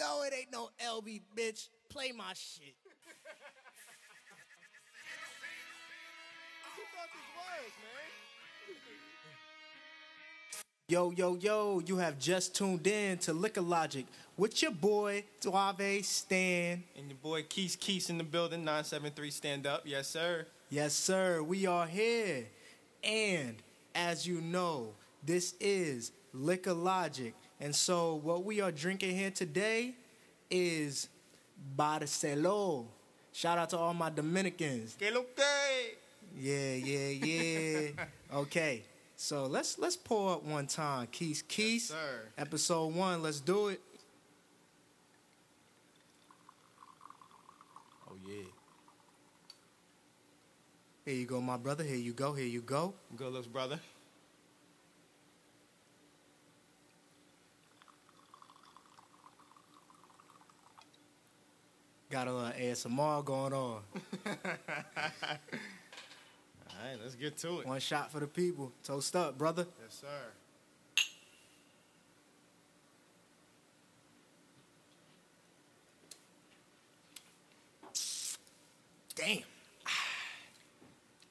No, it ain't no LB, bitch. Play my shit. Yo, yo, yo, you have just tuned in to Liquor Logic with your boy, Suave Stan. And your boy Keys Keys in the building, 973 stand up. Yes, sir. Yes, sir, we are here. And as you know, this is Liquor Logic. And so, what we are drinking here today is Barcelo. Shout out to all my Dominicans. Que lo que? Yeah, yeah, yeah. okay, so let's let's pour up one time. Keys, Keys. sir. Episode one. Let's do it. Oh, yeah. Here you go, my brother. Here you go. Here you go. Good looks, brother. Got a little ASMR going on. All right, let's get to it. One shot for the people. Toast up, brother. Yes, sir. Damn.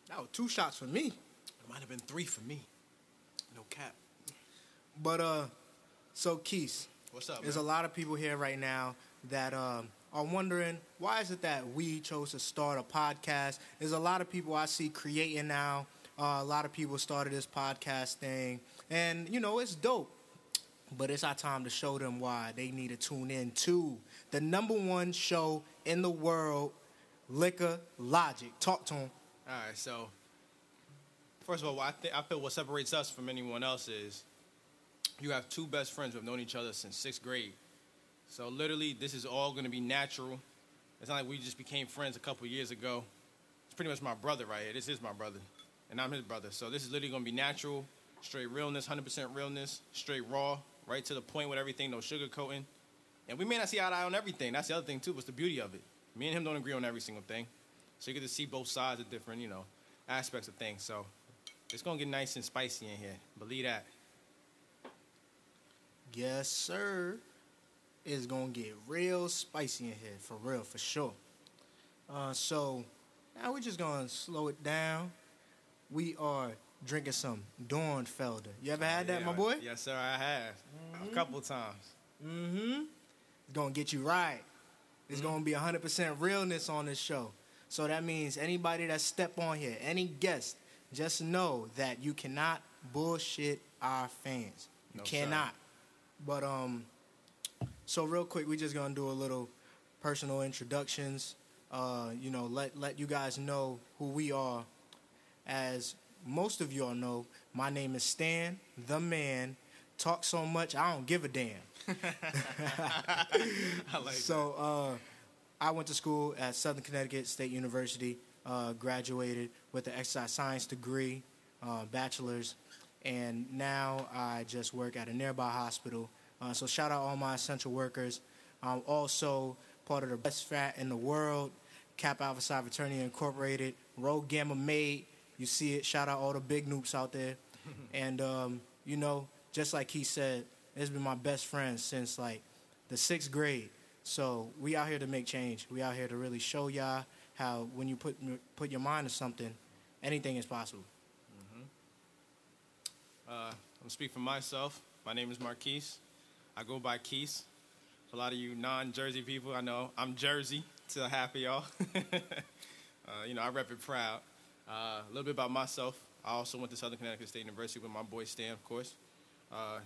That was two shots for me. It might have been three for me. No cap. But uh, so Keys, What's up, there's a lot of people here right now that um, are wondering why is it that we chose to start a podcast. There's a lot of people I see creating now. Uh, a lot of people started this podcast thing, and you know it's dope. But it's our time to show them why they need to tune in to the number one show in the world, Liquor Logic. Talk to them. All right, so first of all, I think I feel what separates us from anyone else is you have two best friends who have known each other since sixth grade. So literally, this is all going to be natural. It's not like we just became friends a couple years ago. It's pretty much my brother right here. This is my brother, and I'm his brother. So this is literally going to be natural, straight realness, 100% realness, straight raw, right to the point with everything, no sugarcoating. And we may not see eye to eye on everything. That's the other thing too. What's the beauty of it? Me and him don't agree on every single thing, so you get to see both sides of different, you know, aspects of things. So it's gonna get nice and spicy in here. Believe that. Yes, sir. It's gonna get real spicy in here, for real, for sure. Uh, so now we're just gonna slow it down. We are drinking some Dornfelder. You ever had that, Yeah, my boy? Yes, sir. I have a couple times. Mm-hmm. It's gonna get you right. There's gonna be 100% realness on this show. So that means anybody that step on here, any guest, just know that you cannot bullshit our fans. You No, sir. cannot. But um, so real quick, we just gonna do a little personal introductions. Uh, you know, let let you guys know who we are. As most of y'all know, my name is Stan, the man. Talk so much, I don't give a damn. I like So uh, I went to school at Southern Connecticut State University. Uh, graduated with an exercise science degree, uh, bachelor's, and now I just work at a nearby hospital. Uh, so shout out all my essential workers. I'm also part of the best frat in the world, Kappa Alpha Psi Fraternity Incorporated, Rogue Gamma Mate. You see it. Shout out all the big nupes out there. and um, you know, just like he said, it's been my best friend since like the sixth grade. So we out here to make change. We out here to really show y'all how when you put put your mind to something, anything is possible. Uh, I'm speak for myself. My name is Marquise. I go by Keese. A lot of you non-Jersey people, I know I'm Jersey to half of y'all. uh, you know, I rep it proud. Uh, a little bit about myself. I also went to Southern Connecticut State University with my boy Stan, of course. Uh,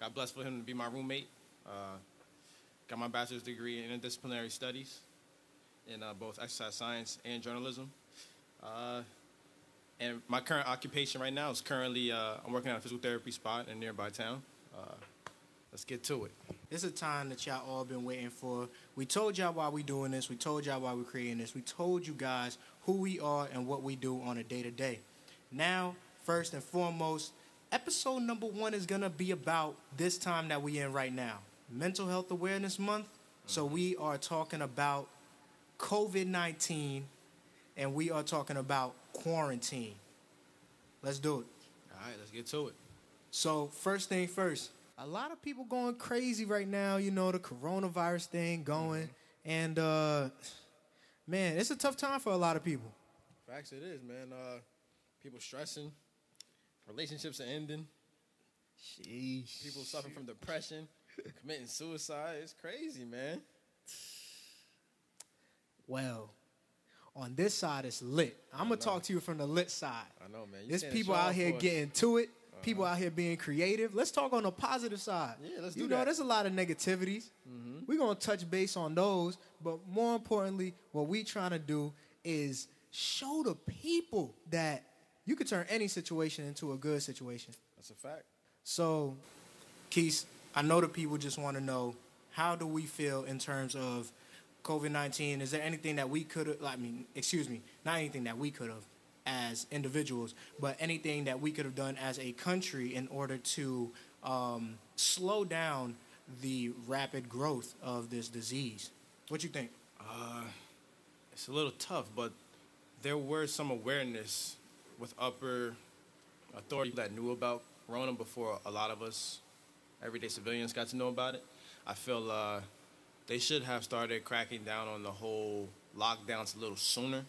got blessed for him to be my roommate. Uh, got my bachelor's degree in interdisciplinary studies in uh, both exercise science and journalism. Uh, and my current occupation right now is currently I'm working at a physical therapy spot in a nearby town. Let's get to it. It's a time that y'all all been waiting for. We told y'all why we doing this. We told y'all why we creating this. We told you guys who we are and what we do on a day to day. Now, first and foremost, episode number one is gonna be about this time that we in right now, Mental Health Awareness Month. So mm-hmm. we are talking about COVID nineteen, and we are talking about quarantine. Let's do it. All right, let's get to it. So first thing first, a lot of people going crazy right now. You know, the coronavirus thing going, and uh, man, it's a tough time for a lot of people. Facts, it is, man. Uh, people stressing, relationships are ending, Sheesh. people suffering from depression, committing suicide. It's crazy, man. Well, on this side, it's lit. I'm gonna talk to you from the lit side. I know, man. You There's people out here for getting to it. People out here being creative. Let's talk on the positive side. Yeah, let's You do know, that. Mm-hmm. there's a lot of negativities. We're gonna touch base on those, but more importantly, what we trying to do is show the people that you could turn any situation into a good situation. That's a fact. So, Keith, I know the people just want to know how do we feel in terms of COVID nineteen? Is there anything that we could have? I mean, excuse me, not anything that we could have as individuals, but anything that we could have done as a country in order to um, slow down the rapid growth of this disease. What you think? Uh, it's a little tough, but there were some awareness with upper authority that knew about Rona before a lot of us, everyday civilians, got to know about it. I feel uh, they should have started cracking down on the whole lockdowns a little sooner,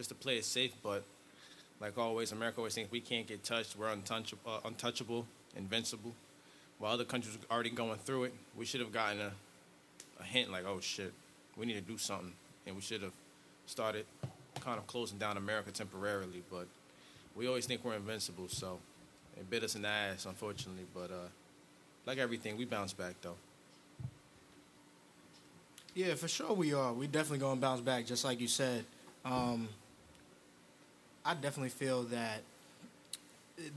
just to play it safe. But like always, America always thinks we can't get touched. We're untouchable, uh, untouchable, invincible. While other countries are already going through it, we should have gotten a, a hint like, oh shit, we need to do something, and we should have started kind of closing down America temporarily. But we always think we're invincible, so it bit us in the ass, unfortunately. But uh, like everything, we bounce back though. Yeah, for sure we are. We definitely going to bounce back, just like you said. Um, I definitely feel that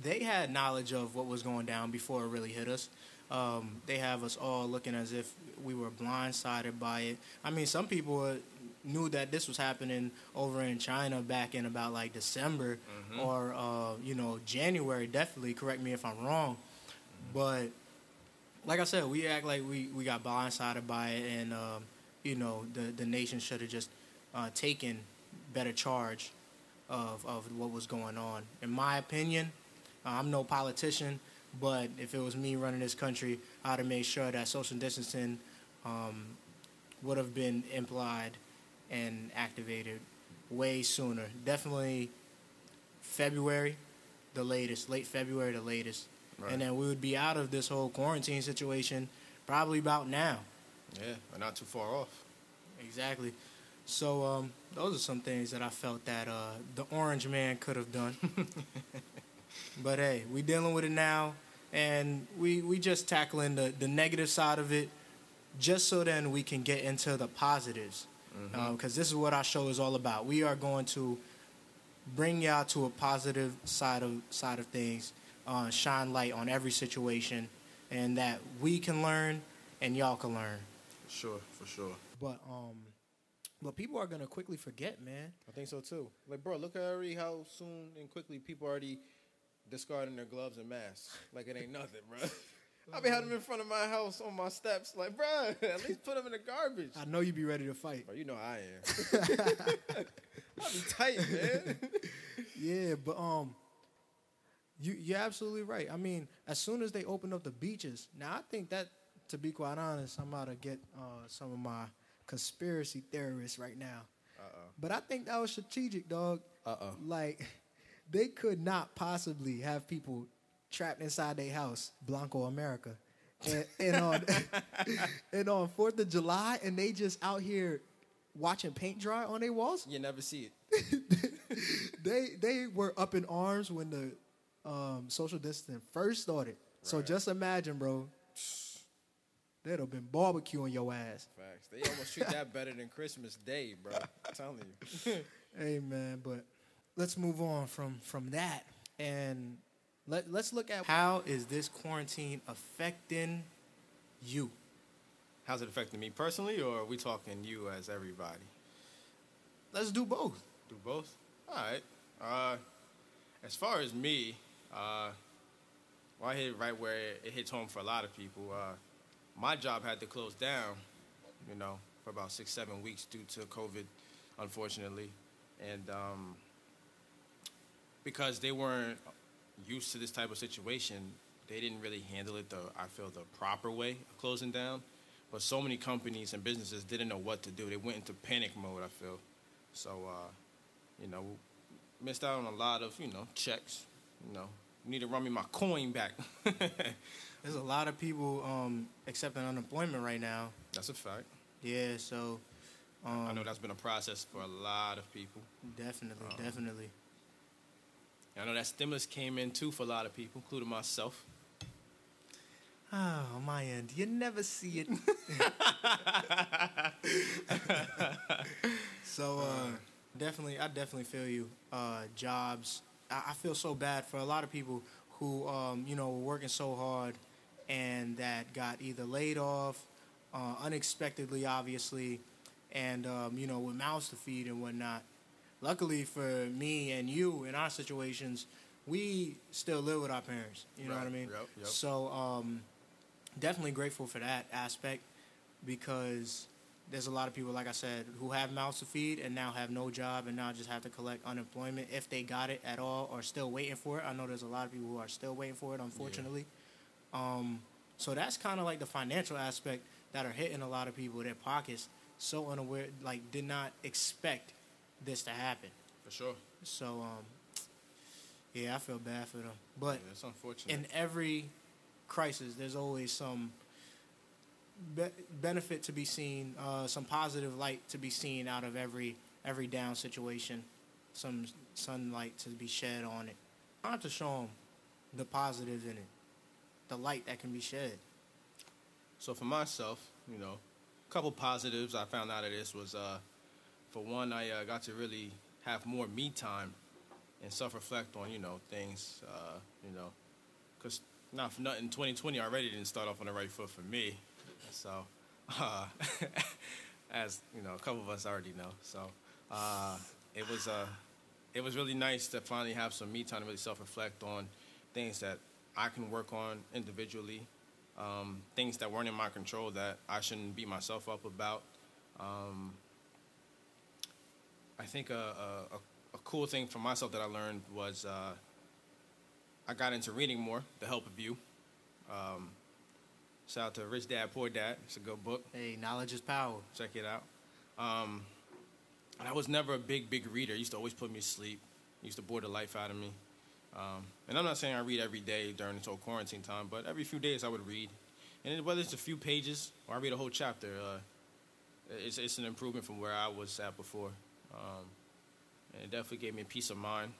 they had knowledge of what was going down before it really hit us. Um, they have us all looking as if we were blindsided by it. I mean, some people knew that this was happening over in China back in about like December or uh, you know January. Definitely, correct me if I'm wrong, but like I said, we act like we, we got blindsided by it, and um, you know the the nation should have just uh, taken better charge of of what was going on. In my opinion, uh, I'm no politician, but if it was me running this country, I'd have made sure that social distancing um, would have been implied and activated way sooner. Definitely February, the latest, late February, the latest. Right. And then we would be out of this whole quarantine situation probably about now. Yeah, not too far off. Exactly. So um, those are some things that I felt that uh, the Orange Man could have done. but hey, we dealing with it now, and we we just tackling the the negative side of it, just so then we can get into the positives, because this is what our show is all about. We are going to bring y'all to a positive side of side of things, uh, shine light on every situation, and that we can learn and y'all can learn. For sure, for sure. But um, but people are gonna quickly forget, man. I think so too. Like, bro, look at already how soon and quickly people already discarding their gloves and masks. Like it ain't nothing, bro. I be having them in front of my house on my steps. Like, bro, at least put them in the garbage. I know you'd be ready to fight. Bro, you know I am. I be tight, man. Yeah, but um, you you're absolutely right. I mean, as soon as they open up the beaches, now I think that, to be quite honest, I'm about to get uh, some of my conspiracy theorists right now. Uh-oh. But I think that was strategic, dog. Uh-oh. Like, they could not possibly have people trapped inside their house, Blanco America, and, and on and on Fourth of July, and they just out here watching paint dry on their walls. You never see it. They they were up in arms when the um, social distancing first started. So just imagine, bro. They'd have been barbecuing your ass. Facts. They almost treat that better than Christmas Day, bro. I'm telling you. Hey man, but let's move on from from that and let let's look at how is this quarantine affecting you? How's it affecting me personally, or are we talking you as everybody? Let's do both. Do both? All right. Uh, as far as me, uh, well, I hit right where it hits home for a lot of people. Uh, my job had to close down, you know, for about six, seven weeks due to COVID, unfortunately. And um, because they weren't used to this type of situation, they didn't really handle it the I feel the proper way of closing down. But so many companies and businesses didn't know what to do. They went into panic mode. I feel so. Uh, you know, missed out on a lot of you know checks. You know, need to run me my coin back. There's a lot of people um, accepting unemployment right now. That's a fact. Yeah, so um, I know that's been a process for a lot of people. definitely, Um, definitely. I know that stimulus came in too for a lot of people, including myself. Oh, my end. You never see it. so, uh, definitely, I definitely feel you. Uh, jobs. I, I feel so bad for a lot of people who, um, you know, were working so hard and that got either laid off uh, unexpectedly, obviously, and, um, you know, with mouths to feed and whatnot. Luckily for me and you in our situations, we still live with our parents. You know what I mean? Yep, yep. So, um, definitely grateful for that aspect because there's a lot of people, like I said, who have mouths to feed and now have no job and now just have to collect unemployment if they got it at all or still waiting for it. I know there's a lot of people who are still waiting for it, unfortunately. Um, so that's kind of like the financial aspect that are hitting a lot of people in their pockets, so unaware, like did not expect this to happen. For sure. So, um, yeah, I feel bad for them. But Yeah, it's unfortunate. in every crisis, there's always some be- benefit to be seen, uh, some positive light to be seen out of every every down situation, some sunlight to be shed on it. I have to show them the positives in it, the light that can be shed. So for myself, you know, a couple positives I found out of this was, uh, for one, I uh, got to really have more me time and self-reflect on, you know, things, uh, you know, because not for nothing, 2020 already didn't start off on the right foot for me. So, uh, as you know, a couple of us already know. So, uh, it was uh, it was really nice to finally have some me time to really self-reflect on things that I can work on individually um, things that weren't in my control that I shouldn't beat myself up about. Um, I think a, a, a, cool thing for myself that I learned was uh, I got into reading more, The Help of You. Um, shout out to Rich Dad Poor Dad. It's a good book. Hey, knowledge is power. Check it out. Um, and I was never a big, big reader. It used to always put me to sleep. It used to bore the life out of me. Um, and I'm not saying I read every day during this whole quarantine time, but every few days I would read. And whether it's a few pages or I read a whole chapter, uh, it's, it's an improvement from where I was at before. Um, and it definitely gave me a peace of mind.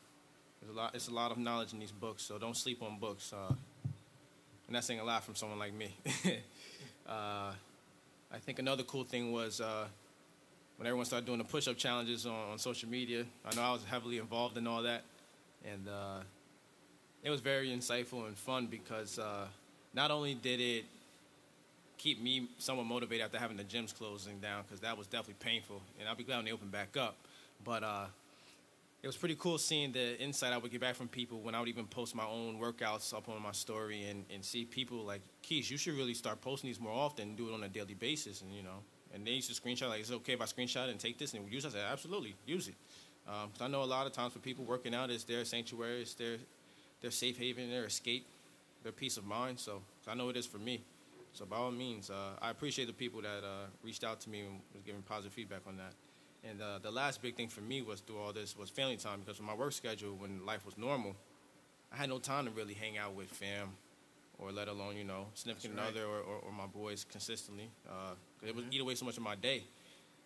There's a lot, it's a lot of knowledge in these books, so don't sleep on books. Uh, and that's saying a lot from someone like me. uh, I think another cool thing was uh, when everyone started doing the push-up challenges on, on social media. I know I was heavily involved in all that, and uh, it was very insightful and fun because uh, not only did it keep me somewhat motivated after having the gyms closing down, because that was definitely painful, and I'll be glad when they open back up. But uh, it was pretty cool seeing the insight I would get back from people when I would even post my own workouts up on my story and, and see people like, Keys, you should really start posting these more often and do it on a daily basis. And, you know, and they used to screenshot, like, is it okay if I screenshot and take this and use it? I said, absolutely, use it. Um 'cause I know a lot of times for people working out, it's their sanctuary, it's their, their safe haven, their escape, their peace of mind. So I know it is for me. So by all means, uh, I appreciate the people that uh, reached out to me and was giving positive feedback on that. And uh, the last big thing for me was through all this was family time because with my work schedule, when life was normal, I had no time to really hang out with fam, or let alone you know significant right. other or, or, or my boys consistently. Uh, it would eat away so much of my day.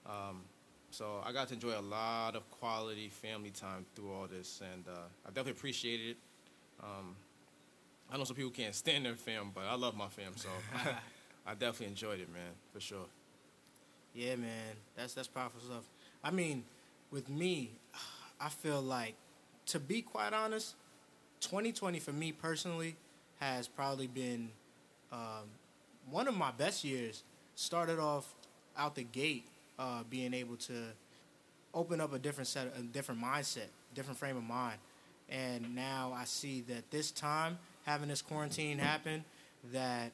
Um, so I got to enjoy a lot of quality family time through all this, and uh, I definitely appreciated it. Um, I know some people can't stand their fam, but I love my fam, so I definitely enjoyed it, man, for sure. Yeah, man, that's that's powerful stuff. I mean, with me, I feel like, to be quite honest, 2020 for me personally has probably been um, one of my best years. Started off out the gate, uh, being able to open up a different set, a different mindset, different frame of mind, and now I see that this time having this quarantine happen, that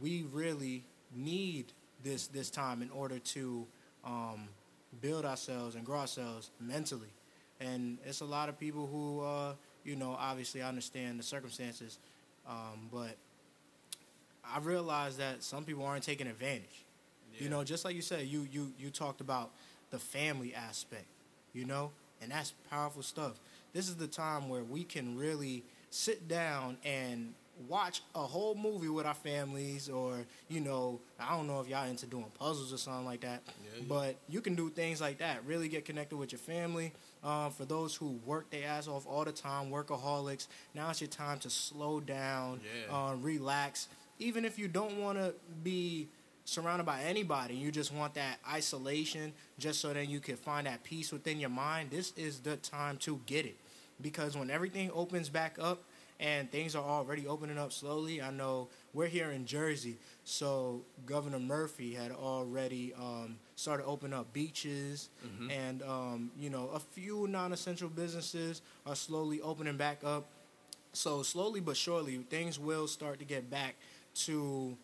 we really need this this time in order to um, build ourselves and grow ourselves mentally. And it's a lot of people who, uh, you know, obviously I understand the circumstances Um, but I realize that some people aren't taking advantage. You know, just like you said, you you you talked about the family aspect, you know, and that's powerful stuff. This is the time where we can really sit down and watch a whole movie with our families or you know i don't know if y'all into doing puzzles or something like that Yeah. but you can do things like that really get connected with your family um, for those who work their ass off all the time workaholics now it's your time to slow down Yeah. uh, relax even if you don't want to be surrounded by anybody you just want that isolation just so that you can find that peace within your mind this is the time to get it. Because when everything opens back up and things are already opening up slowly i know we're here in jersey so governor murphy had already um, started opening up beaches and um, you know a few non-essential businesses are slowly opening back up. So slowly but surely things will start to get back to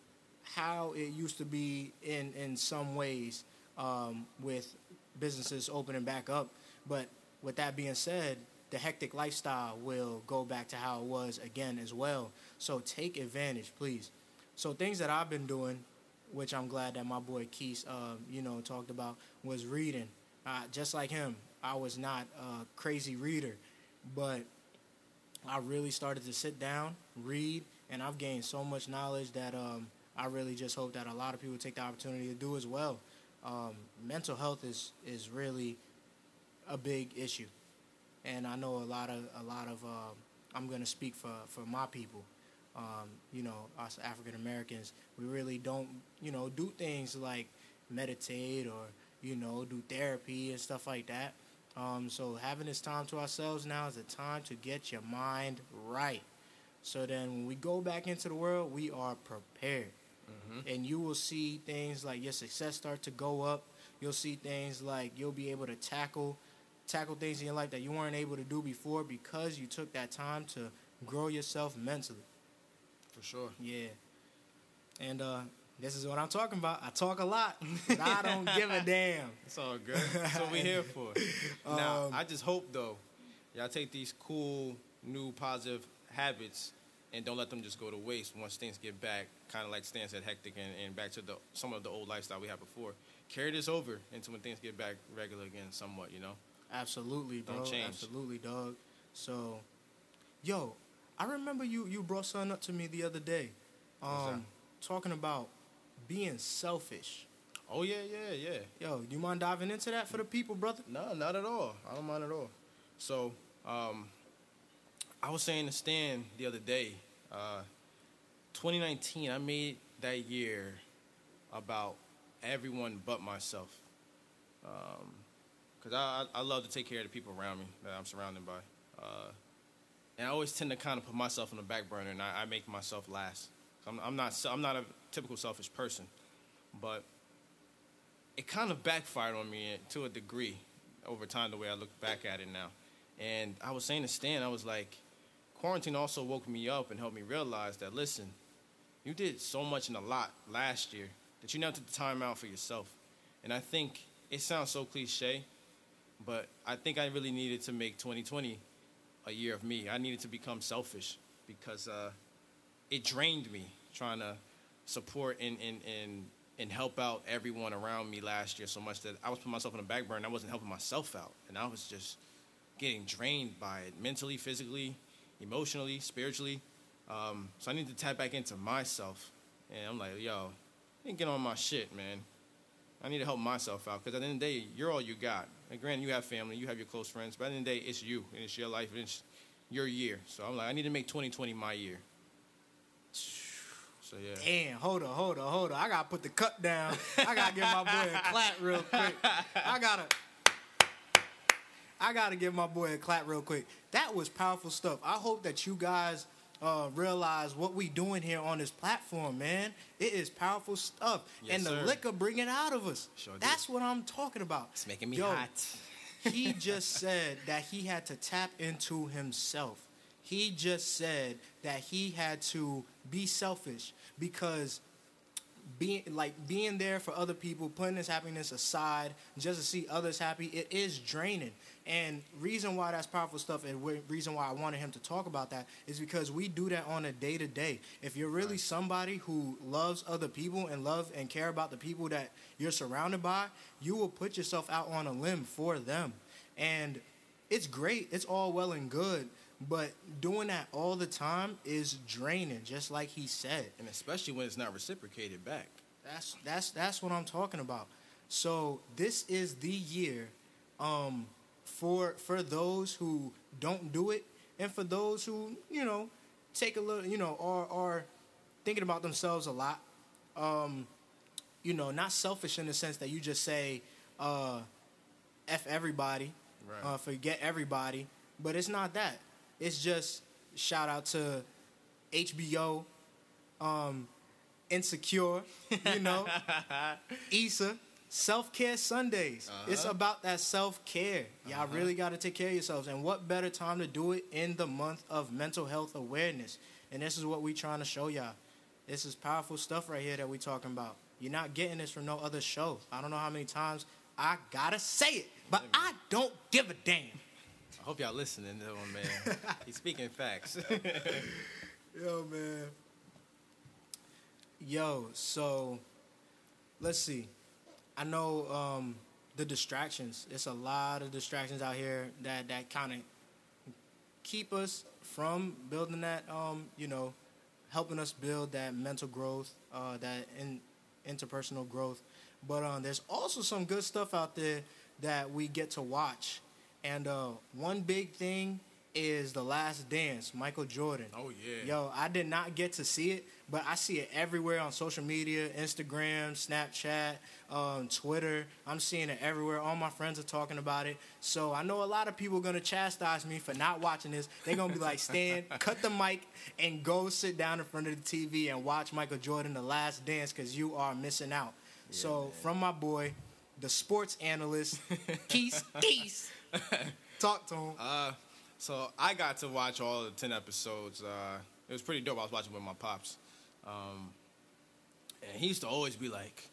how it used to be in in some ways um, with businesses opening back up. But with that being said the hectic lifestyle will go back to how it was again as well. So take advantage please. So things that i've been doing which i'm glad that my boy keith um, you know talked about was reading. Uh, just like him i was not a crazy reader but I really started to sit down, read, and I've gained so much knowledge that um, I really just hope that a lot of people take the opportunity to do as well. Um, mental health is is really a big issue, and I know a lot of a lot of um I'm going to speak for for my people. Um, you know, us African Americans, we really don't you know do things like meditate or you know do therapy and stuff like that. Um, so having this time to ourselves now is a time to get your mind right. So then when we go back into the world, we are prepared. And you will see things like your success start to go up. You'll see things like you'll be able to tackle tackle things in your life that you weren't able to do before because you took that time to grow yourself mentally. For sure. Yeah. And uh, this is what I'm talking about. I talk a lot, but I don't give a damn. It's all good. That's what we're here for. now, Um, I just hope though, y'all take these cool, new, positive habits and don't let them just go to waste once things get back, kind of like Stan said, hectic and, and back to the some of the old lifestyle we had before. Carry this over into when things get back regular again, somewhat. You know. Absolutely, Don't dog. change. Absolutely, dog. So, yo, I remember you you brought something up to me the other day, um, talking about being selfish. Oh yeah, yeah, yeah. Yo, you mind diving into that for the people, brother? No, not at all. I don't mind at all. So, um, I was saying to Stan the other day, uh, 2019, I made that year about everyone but myself. Because I, I, I love to take care of the people around me that I'm surrounded by. Uh, and I always tend to kind of put myself on the back burner and I, I make myself last. I'm, I'm, not, I'm not a typical selfish person, but it kind of backfired on me to a degree over time the way I look back at it now. And I was saying to Stan, I was like, quarantine also woke me up and helped me realize that listen, you did so much and a lot last year that you never took the time out for yourself. And I think it sounds so cliche, but I think I really needed to make 2020 a year of me. I needed to become selfish because uh, it drained me trying to support and, and, and, and help out everyone around me last year so much that I was putting myself on the back burner. I wasn't helping myself out. And I was just getting drained by it mentally, physically, emotionally, spiritually. Um, so I need to tap back into myself. And I'm like, yo, I get on my shit, man. I need to help myself out because at the end of the day, you're all you got. And granted, you have family, you have your close friends, but at the end of the day, it's you and it's your life and it's your year. So I'm like, I need to make 2020 my year. So yeah. Damn, hold on, hold on, hold on. I gotta put the cup down. I gotta give my boy a clap real quick. I gotta I gotta give my boy a clap real quick. That was powerful stuff. I hope that you guys uh, realize what we doing here on this platform, man. It is powerful stuff. Yes, and the sir. liquor bring it out of us. Sure do. That's what I'm talking about. It's making me Yo, hot. he just said that he had to tap into himself. He just said that he had to be selfish because being like being there for other people, putting his happiness aside, just to see others happy, it is draining. And reason why that's powerful stuff, and reason why I wanted him to talk about that is because we do that on a day to day. If you're really Right. somebody who loves other people and love and care about the people that you're surrounded by, you will put yourself out on a limb for them. And it's great. It's all well and good, but doing that all the time is draining, just like he said. and especially when it's not reciprocated back. That's that's that's what I'm talking about. So this is the year um, for for those who don't do it, and for those who you know take a little, you know, are are thinking about themselves a lot. Um, you know, not selfish in the sense that you just say, uh, "f everybody," Right. uh, forget everybody, but it's not that. It's just shout out to HBO, um, Insecure, you know, Issa, Self Care Sundays. It's Uh-huh. about that self care. Y'all Uh-huh. really got to take care of yourselves. And what better time to do it in the month of mental health awareness? And this is what we trying to show y'all. This is powerful stuff right here that we talking about. You're not getting this from no other show. I don't know how many times I gotta say it, but I don't give a damn. Hope y'all listening to him, man. He's speaking facts. Yo, man. Yo, so let's see. I know um, the distractions. It's a lot of distractions out here that that kind of keep us from building that. Um, you know, helping us build that mental growth, uh, that in, interpersonal growth. But um, there's also some good stuff out there that we get to watch. And uh, one big thing is The Last Dance, Michael Jordan. Oh, yeah. Yo, I did not get to see it, but I see it everywhere on social media Instagram, Snapchat, um, Twitter. I'm seeing it everywhere. All my friends are talking about it. So I know a lot of people are going to chastise me for not watching this. They're going to be like, Stan, cut the mic and go sit down in front of the TV and watch Michael Jordan, The Last Dance, because you are missing out. so, from my boy, the sports analyst, Keith Keith, talk to him. Uh, so I got to watch all the ten episodes. Uh, it was pretty dope. I was watching with my pops, um, and he used to always be like,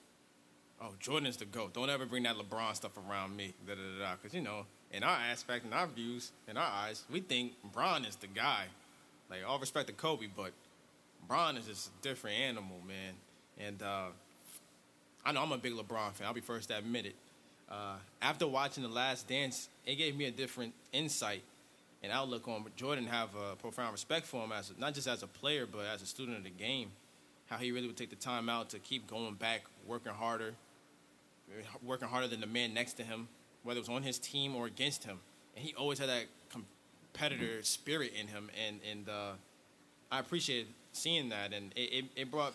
"Oh, Jordan's the goat. Don't ever bring that LeBron stuff around me." Da da da. Because you know, in our aspect, in our views, in our eyes, we think Bron is the guy. Like all respect to Kobe, but Bron is just a different animal, man. And uh, I know I'm a big LeBron fan. I'll be first to admit it. Uh, after watching The Last Dance, it gave me a different insight and outlook on Jordan. Have a profound respect for him as a, not just as a player, but as a student of the game. How he really would take the time out to keep going back, working harder, working harder than the man next to him, whether it was on his team or against him. And he always had that competitor spirit in him, and and uh, I appreciated seeing that, and it, it, it brought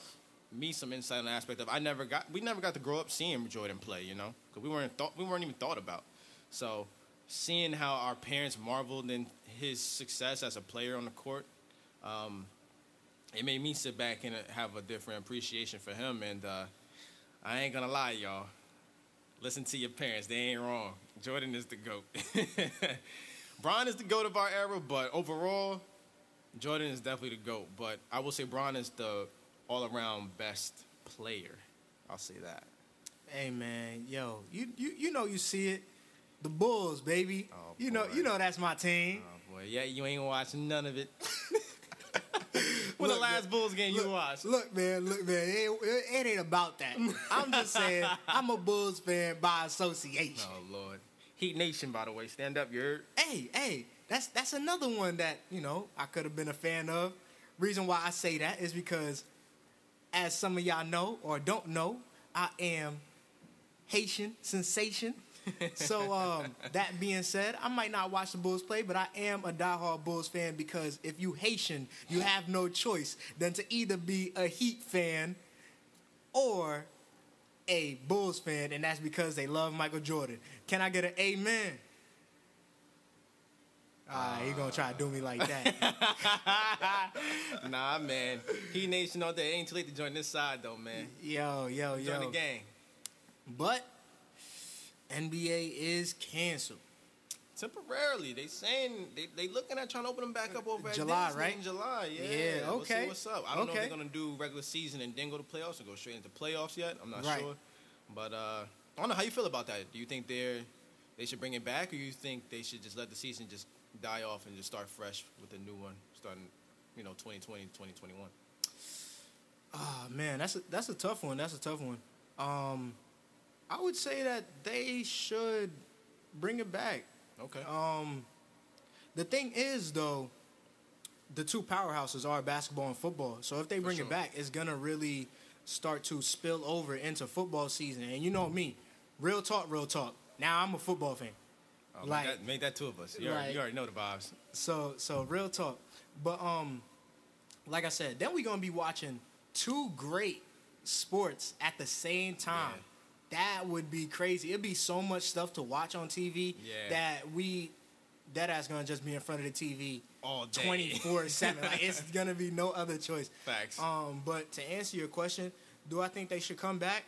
me some insight on the aspect of I never got we never got to grow up seeing Jordan play, you know, because we weren't thought we weren't even thought about. So seeing how our parents marveled in his success as a player on the court, um, it made me sit back and have a different appreciation for him. And uh, I ain't gonna lie, y'all. Listen to your parents; they ain't wrong. Jordan is the goat. Bron is the goat of our era, but overall, Jordan is definitely the GOAT, but I will say Bron is the all around best player. I'll say that. Hey man, yo, you you you know you see it, the Bulls, baby. Oh, you know boy. you know that's my team. Oh boy, yeah, you ain't watching none of it. when the last man, Bulls game you look, watched? Look, man, look, man. It, ain't- it, it ain't about that. I'm just saying, I'm a Bulls fan by oh, association. Oh lord, Heat Nation, by the way, stand up, you heard? Hey, hey, that's that's another one that you know I could have been a fan of. Reason why I say that is because, as some of y'all know or don't know, I am Haitian sensation. so um, that being said, I might not watch the Bulls play, but I am a diehard Bulls fan because if you Haitian, you have no choice than to either be a Heat fan or a Bulls fan, and that's because they love Michael Jordan. Can I get an amen? Ah, he gonna try to do me like that. Nah, man. Heat Nation out there. It ain't too late to join this side though, man. yo, yo, Join yo. the gang. But NBA is canceled. Temporarily, they saying they they looking at trying to open them back up over at July, Disney right? In July, yeah. Yeah, We'll see okay. what's up? I don't know if they're gonna do regular season and then go to playoffs or go straight into playoffs yet. I'm not Right. sure, but uh, I don't know how you feel about that. Do you think they're they should bring it back, or you think they should just let the season just die off and just start fresh with a new one, starting you know 2020, 2021? Ah man, that's a, that's a tough one. That's a tough one. Um, I would say that they should bring it back. Okay. Um, the thing is, though, the two powerhouses are basketball and football. So if they bring sure. it back, it's gonna really start to spill over into football season. And you know me, real talk, real talk. Now I'm a football fan. Oh, like- make, that, make that two of us. You, already, you already know the vibes. So so real talk. But um, like I said, then we gonna be watching two great sports at the same time. That would be crazy. It'd be so much stuff to watch on TV Yeah. that we that ass gonna just be in front of the TV All twenty four seven. Like it's gonna be no other choice. Facts. Um, but to answer your question, do I think they should come back?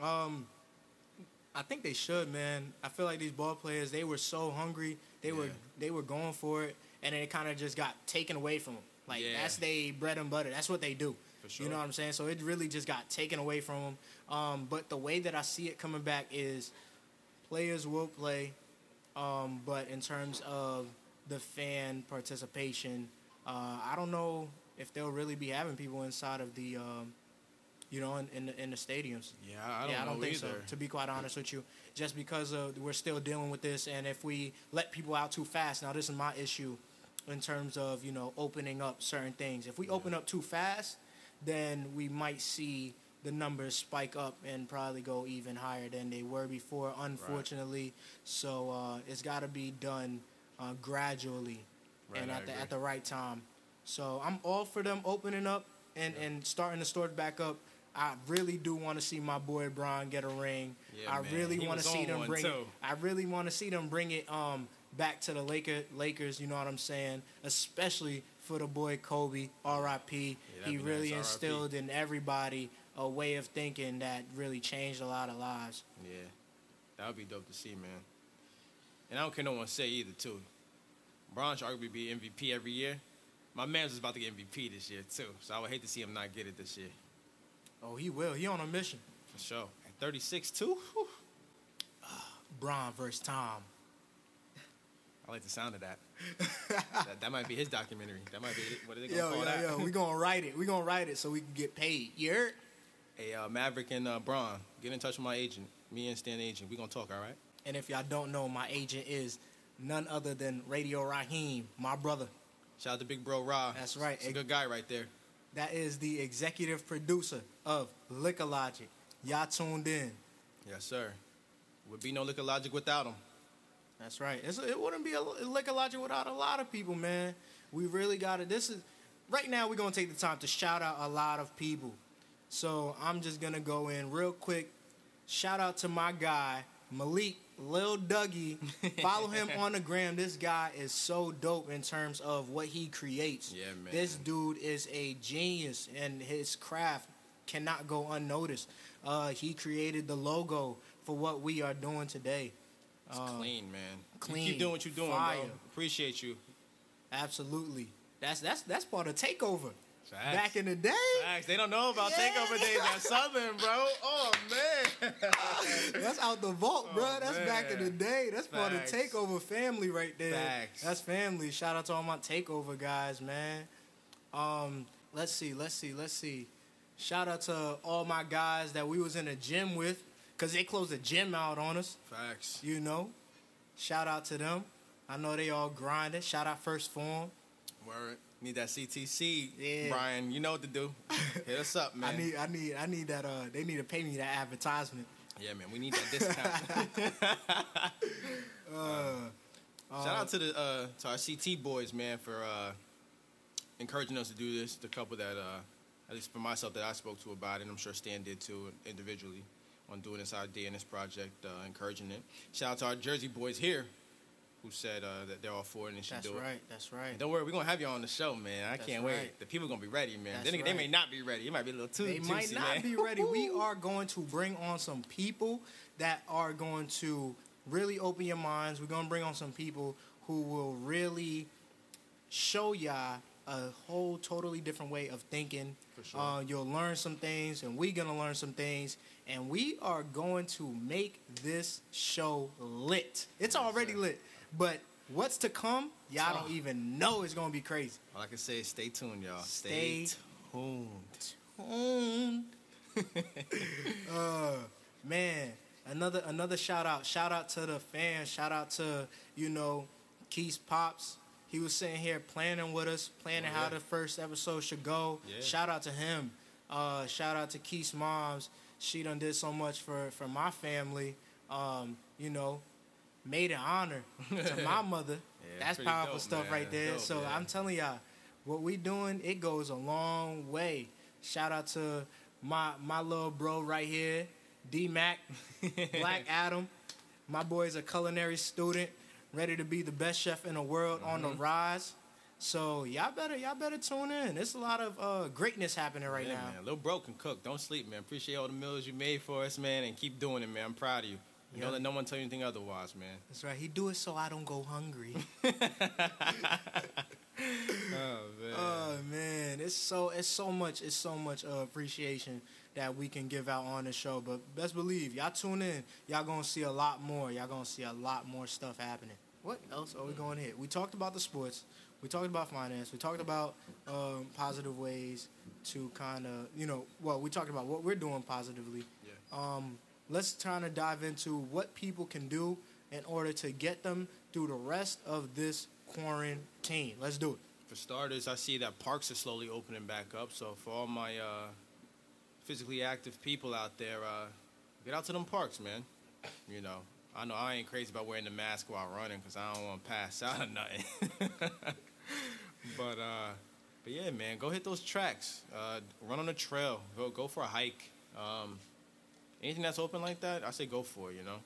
Um, I think they should, man. I feel like these ball players, they were so hungry. They were they were going for it, and then it kind of just got taken away from them. Like Yeah. that's they bread and butter. That's what they do. Sure. You know what I'm saying? So it really just got taken away from them. Um, but the way that I see it coming back is players will play, um, but in terms of the fan participation, uh, I don't know if they'll really be having people inside of the, um, you know, in, in the in the stadiums. yeah, I don't yeah, I don't think either. so. To be quite honest with you, just because of, we're still dealing with this, and if we let people out too fast, now this is my issue, in terms of you know opening up certain things. If we open up too fast, then we might see the numbers spike up and probably go even higher than they were before. Unfortunately, so uh, it's got to be done uh, gradually Right, and I at the agree. at the right time. So I'm all for them opening up and, and starting the stores back up. I really do want to see my boy Brian get a ring. Yeah, I man. really want to see them bring. too. I really want to see them bring it um back to the Laker Lakers. You know what I'm saying? Especially for the boy Kobe, R.I.P. that'd he really nice, instilled in everybody a way of thinking that really changed a lot of lives. Yeah, that would be dope to see, man. And I don't care no one say either, too. Bron should arguably be MVP every year. My man's is about to get MVP this year, too. So I would hate to see him not get it this year, Oh, he will. He on a mission. for sure. At 36, too? Whew. Ah, Bron versus Tom. I like the sound of that. that. That might be his documentary. That might be, what are they going to Yo, call yo, that? yo, we gonna write it. We gonna write it so we can get paid. You heard? Hey, uh, Maverick and uh, Bron, get in touch with my agent. Me and Stan agent. we going to talk, all right? And if y'all don't know, my agent is none other than Radio Raheem, my brother. Shout out to Big Bro Ra. That's right. He's a good guy right there. That is the executive producer of Liquor Logic. Y'all tuned in. Yes, sir. Would be no liquor logic without him. That's right. It's, it wouldn't be a Liquor Logic without a lot of people, man. We really got it. This is right now. We're gonna take the time to shout out a lot of people. So I'm just gonna go in real quick. Shout out to my guy Malik Lil Dougie. Follow him on the gram. This guy is so dope in terms of what he creates. Yeah, man. This dude is a genius, and his craft cannot go unnoticed. Uh, he created the logo for what we are doing today. It's Uh, clean, man. You clean, keep doing what you're doing, fire. bro. Appreciate you. Absolutely. That's that's that's part of takeover. Facts. Back in the day, Facts. They don't know about Yeah. takeover days at Southern, bro. Oh man. that's out the vault, bro. Oh, That's back in the day. That's part of takeover family right there. Facts. That's family. Shout out to all my takeover guys, man. Um, let's see, let's see, let's see. Shout out to all my guys that we was in a gym with, cause they closed the gym out on us. Facts. You know. Shout out to them. I know they all grinding. Shout out First Form. Word. Need that CTC, Yeah. Brian. You know what to do. Hit us up, man. I need, I need, I need that. Uh, they need to pay me that advertisement. yeah, man. We need that discount. Uh, Shout out to the uh, to our CT boys, man, for uh, encouraging us to do this. The couple that, uh, at least for myself, that I spoke to about it, and I'm sure Stan did too, individually, on doing this idea and this project, uh, encouraging it. Shout out to our Jersey boys here, who said uh, that they're all for it and should That's do right. it. That's right. And don't worry, we're gonna have you on the show, man. I That's can't right. wait. The people are gonna be ready, man. That's Then again, they may not be ready. It might be a little too They juicy, might not man. be ready. We are going to bring on some people that are going to really open your minds. We're gonna bring on some people who will really show y'all a whole totally different way of thinking. For sure. Uh, you'll learn some things, and we're gonna learn some things, and we are going to make this show lit. It's already lit, but what's to come, y'all don't even know. It's gonna be crazy. All I can say is stay tuned, y'all. Stay tuned. tuned. uh, man, another another shout out. Shout out to the fans. Shout out to you know Keith's pops. He was sitting here planning with us, planning Oh, how the first episode should go. Yeah. Shout out to him. Uh, shout out to Keith's moms. She done did so much for for my family. Um, you know, made an honor to my mother. Yeah, That's powerful dope, stuff man. right there. Dope, so yeah. I'm telling y'all, what we doing, it goes a long way. Shout out to my my little bro right here, D Mac, Black Adam. My boy's a culinary student, ready to be the best chef in the world on Mm-hmm. the rise. So y'all better y'all better tune in. There's a lot of uh, greatness happening right yeah, now. man. Little bro can cook. Don't sleep, man. Appreciate all the meals you made for us, man, and keep doing it, man. I'm proud of you. Yeah. Don't let no one tell you anything otherwise, man. That's right. He do it so I don't go hungry. Oh man. Oh man, it's so it's so much it's so much uh, appreciation that we can give out on the show. But best believe y'all tune in, y'all gonna see a lot more. Y'all gonna see a lot more stuff happening. What else are we going to hit? We talked about the sports. We talked about finance. We talked about um, positive ways to kind of you know well we talked about what we're doing positively. Yeah. Um, let's try to dive into what people can do in order to get them through the rest of this quarantine. Let's do it. For starters, I see that parks are slowly opening back up. So for all my uh, physically active people out there, uh, get out to them parks, man. You know, I know I ain't crazy about wearing the mask while running because I don't want to pass out or nothing. but uh, but yeah, man, go hit those tracks. Uh, run on a trail. Go go for a hike. Um, anything that's open like that, I say go for it. You know,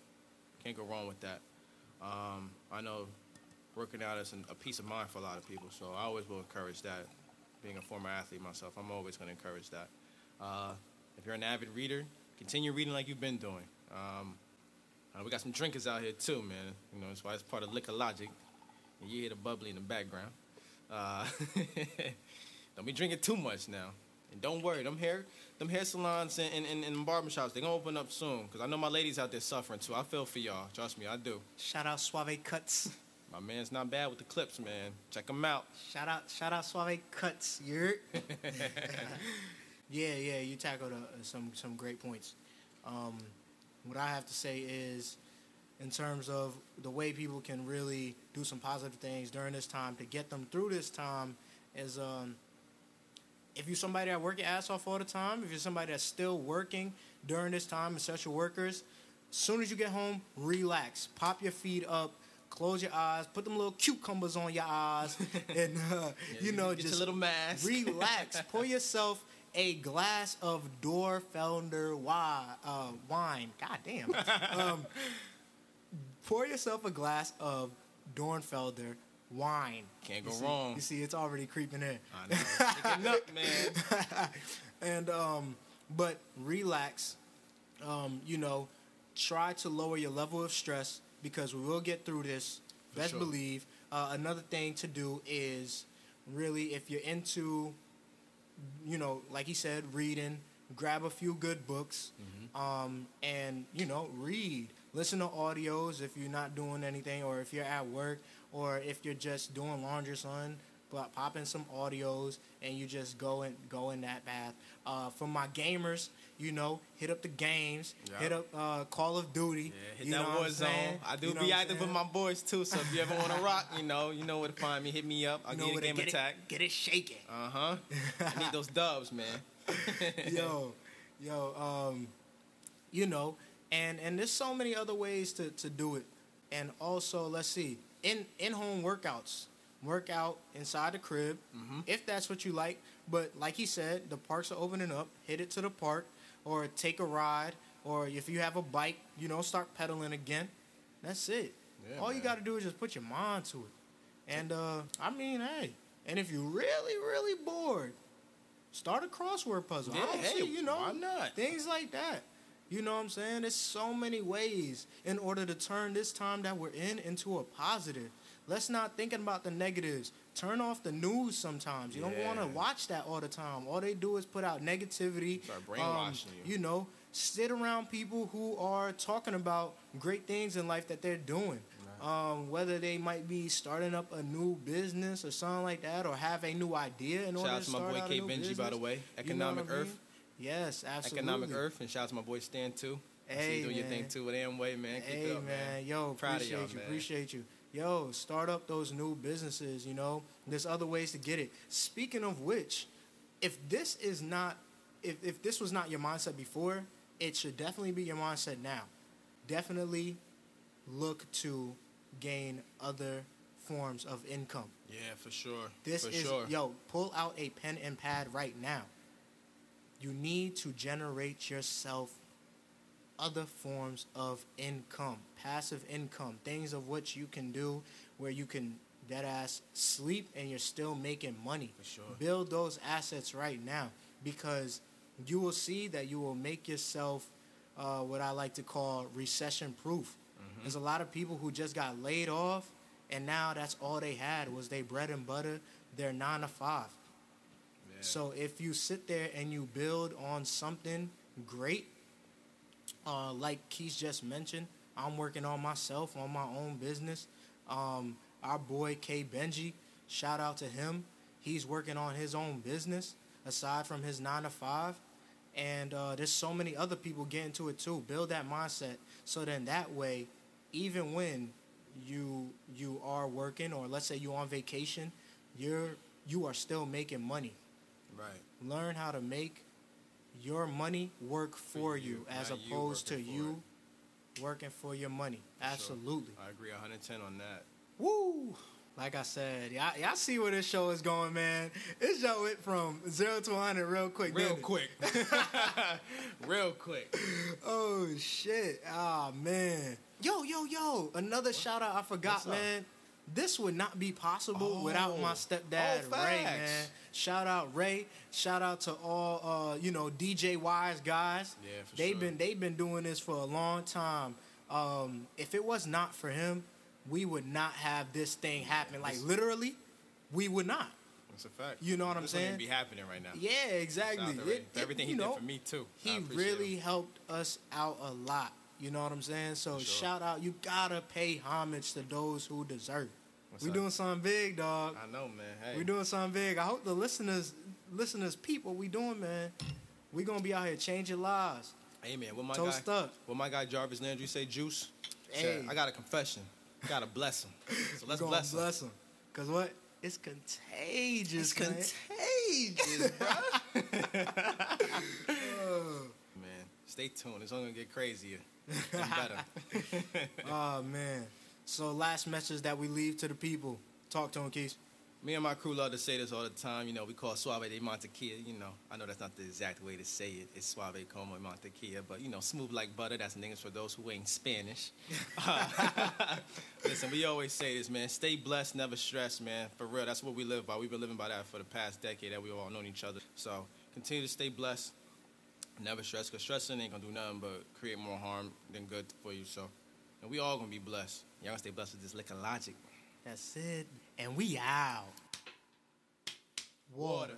can't go wrong with that. Um, I know working out is an, a peace of mind for a lot of people, so I always will encourage that. Being a former athlete myself, I'm always going to encourage that. Uh, if you're an avid reader, continue reading like you've been doing. Um, uh, we got some drinkers out here too, man. You know, that's why it's part of Liquor Logic. And you hear the bubbly in the background. Uh, don't be drinking too much now. And don't worry, them hair, them hair salons and, and, and, barbershops—they're gonna open up soon. Cause I know my ladies out there suffering too. I feel for y'all. Trust me, I do. Shout out Suave Cuts. My man's not bad with the clips, man. Check him out. Shout out, shout out Suave Cuts. You Yeah, yeah, you tackled uh, some some great points. Um, what I have to say is, in terms of the way people can really do some positive things during this time to get them through this time, is um, if you're somebody that work your ass off all the time, if you're somebody that's still working during this time, essential workers, as soon as you get home, relax, pop your feet up. Close your eyes, put them little cucumbers on your eyes, and uh, you know, just your little mask. relax. Pour yourself a glass of Dorfelder wine. Uh, wine. God damn. Um, pour yourself a glass of Dornfelder wine. Can't You go see- wrong. You see, it's already creeping in. I know. Up, man. and um, but relax. Um, you know, try to lower your level of stress because we will get through this. For Best sure. believe. Uh, another thing to do is really if you're into, you know, like he said, reading. Grab a few good books, Mm-hmm. um, and you know, read. Listen to audios if you're not doing anything, or if you're at work, or if you're just doing laundry, son. But pop in some audios, and you just go and go in that path. Uh, for my gamers, you know, hit up the games, Yeah. hit up uh, Call of Duty. Yeah, hit you know that war zone. I do You know be active with my boys too. So if you ever want to rock, you know, you know where to find me. Hit me up. I'll You know where a game get attack. It, get it shaking. Uh huh. I need those dubs, man. yo, yo, um, you know, and and there's so many other ways to, to do it, and also let's see, in in home workouts, work out inside the crib Mm-hmm. if that's what you like. But like he said, the parks are opening up. Hit it to the park, or take a ride, or if you have a bike, you know, start pedaling again. That's it. Yeah, All you got to do is just put your mind to it. And uh, I mean, hey, and if you're really really bored, start a crossword puzzle. I Yeah, don't hey, see, you know, why not? things like that. You know what I'm saying? There's so many ways in order to turn this time that we're in into a positive. Let's not thinking about the negatives. Turn off the news sometimes. You don't want to watch that all the time. All they do is put out negativity. Start brainwashing you. You know, sit around people who are talking about great things in life that they're doing. Um, whether they might be starting up a new business or something like that, or have a new idea in Shout order out to to my boy K Benji, by the way. You know Economic I mean? Earth. Yes, absolutely. Economic Earth. And shout out to my boy Stan too. Hey, you doing your thing too with Amway, man. Keep hey it up, man, yo, Proud of appreciate y'all, you, man. appreciate you. Yo, start up those new businesses. You know, there's other ways to get it. Speaking of which, if this is not, if if this was not your mindset before, it should definitely be your mindset now. Definitely look to gain other forms of income. Yeah, for sure. This for is sure. yo, pull out a pen and pad right now. You need to generate yourself other forms of income, passive income, things of which you can do where you can dead ass sleep and you're still making money. For sure. Build those assets right now because you will see that you will make yourself uh, what I like to call recession proof. Mm-hmm. There's a lot of people who just got laid off and now that's all they had was their bread and butter, their nine to five. Yeah. So if you sit there and you build on something great, uh, like Keith just mentioned, I'm working on myself, on my own business. Um, our boy K Benji, shout out to him. He's working on his own business aside from his nine to five. And uh, there's so many other people getting to it too. Build that mindset so then that way, even when you you are working or let's say you're on vacation, you're you are still making money right. learn how to make your money work for you, you, as not you opposed to for you working for your money. For sure. Absolutely. I agree 110 on that. Woo! Like I said, y'all, y'all see where this show is going, man. This show went from zero to 100 real quick. Real quick. Real quick. Oh, shit. Ah, man. Yo, yo, yo. Another shout out I forgot, man. This would not be possible without my Oh. stepdad, Oh, Ray, man. Shout out Ray. Shout out to all uh, you know, DJ Wise guys. Yeah, for they've sure. been they've been doing this for a long time. Um, if it was not for him, we would not have this thing happening. Like literally, we would not. That's a fact. You know what I'm saying? be happening right now. Yeah, exactly. Shout out to Ray It- it- everything he know, did for me too. He really him. helped us out a lot. You know what I'm saying? So sure. shout out. You gotta pay homage to those who deserve. What's we up? doing something big, dog. I know, man. Hey. We doing something big. I hope the listeners, listeners, peep what we doing, man. We gonna be out here changing lives. Hey man, what my Toast guy? up. What my guy Jarvis Landry say? Juice. Hey. Said, I got a confession. Got to bless him. So let's bless him. bless them. Cause what? It's contagious, It's contagious, bro. man, stay tuned. It's only gonna get crazier. and better. oh man. So last message that we leave to the people. Talk to them, Keith. Me and my crew love to say this all the time. You know, we call Suave de Montequilla. You know, I know that's not the exact way to say it. It's Suave como Montequilla, but you know, smooth like butter. That's niggas for those who ain't Spanish. Listen, we always say this, man. Stay blessed, never stress, man. For real, that's what we live by. We've been living by that for the past decade that we all known each other. So continue to stay blessed, never stress, because stressing ain't gonna do nothing but create more harm than good for you. So, and we all gonna be blessed. Y'all gonna stay blessed with this liquor logic. That's it. And we out. Water.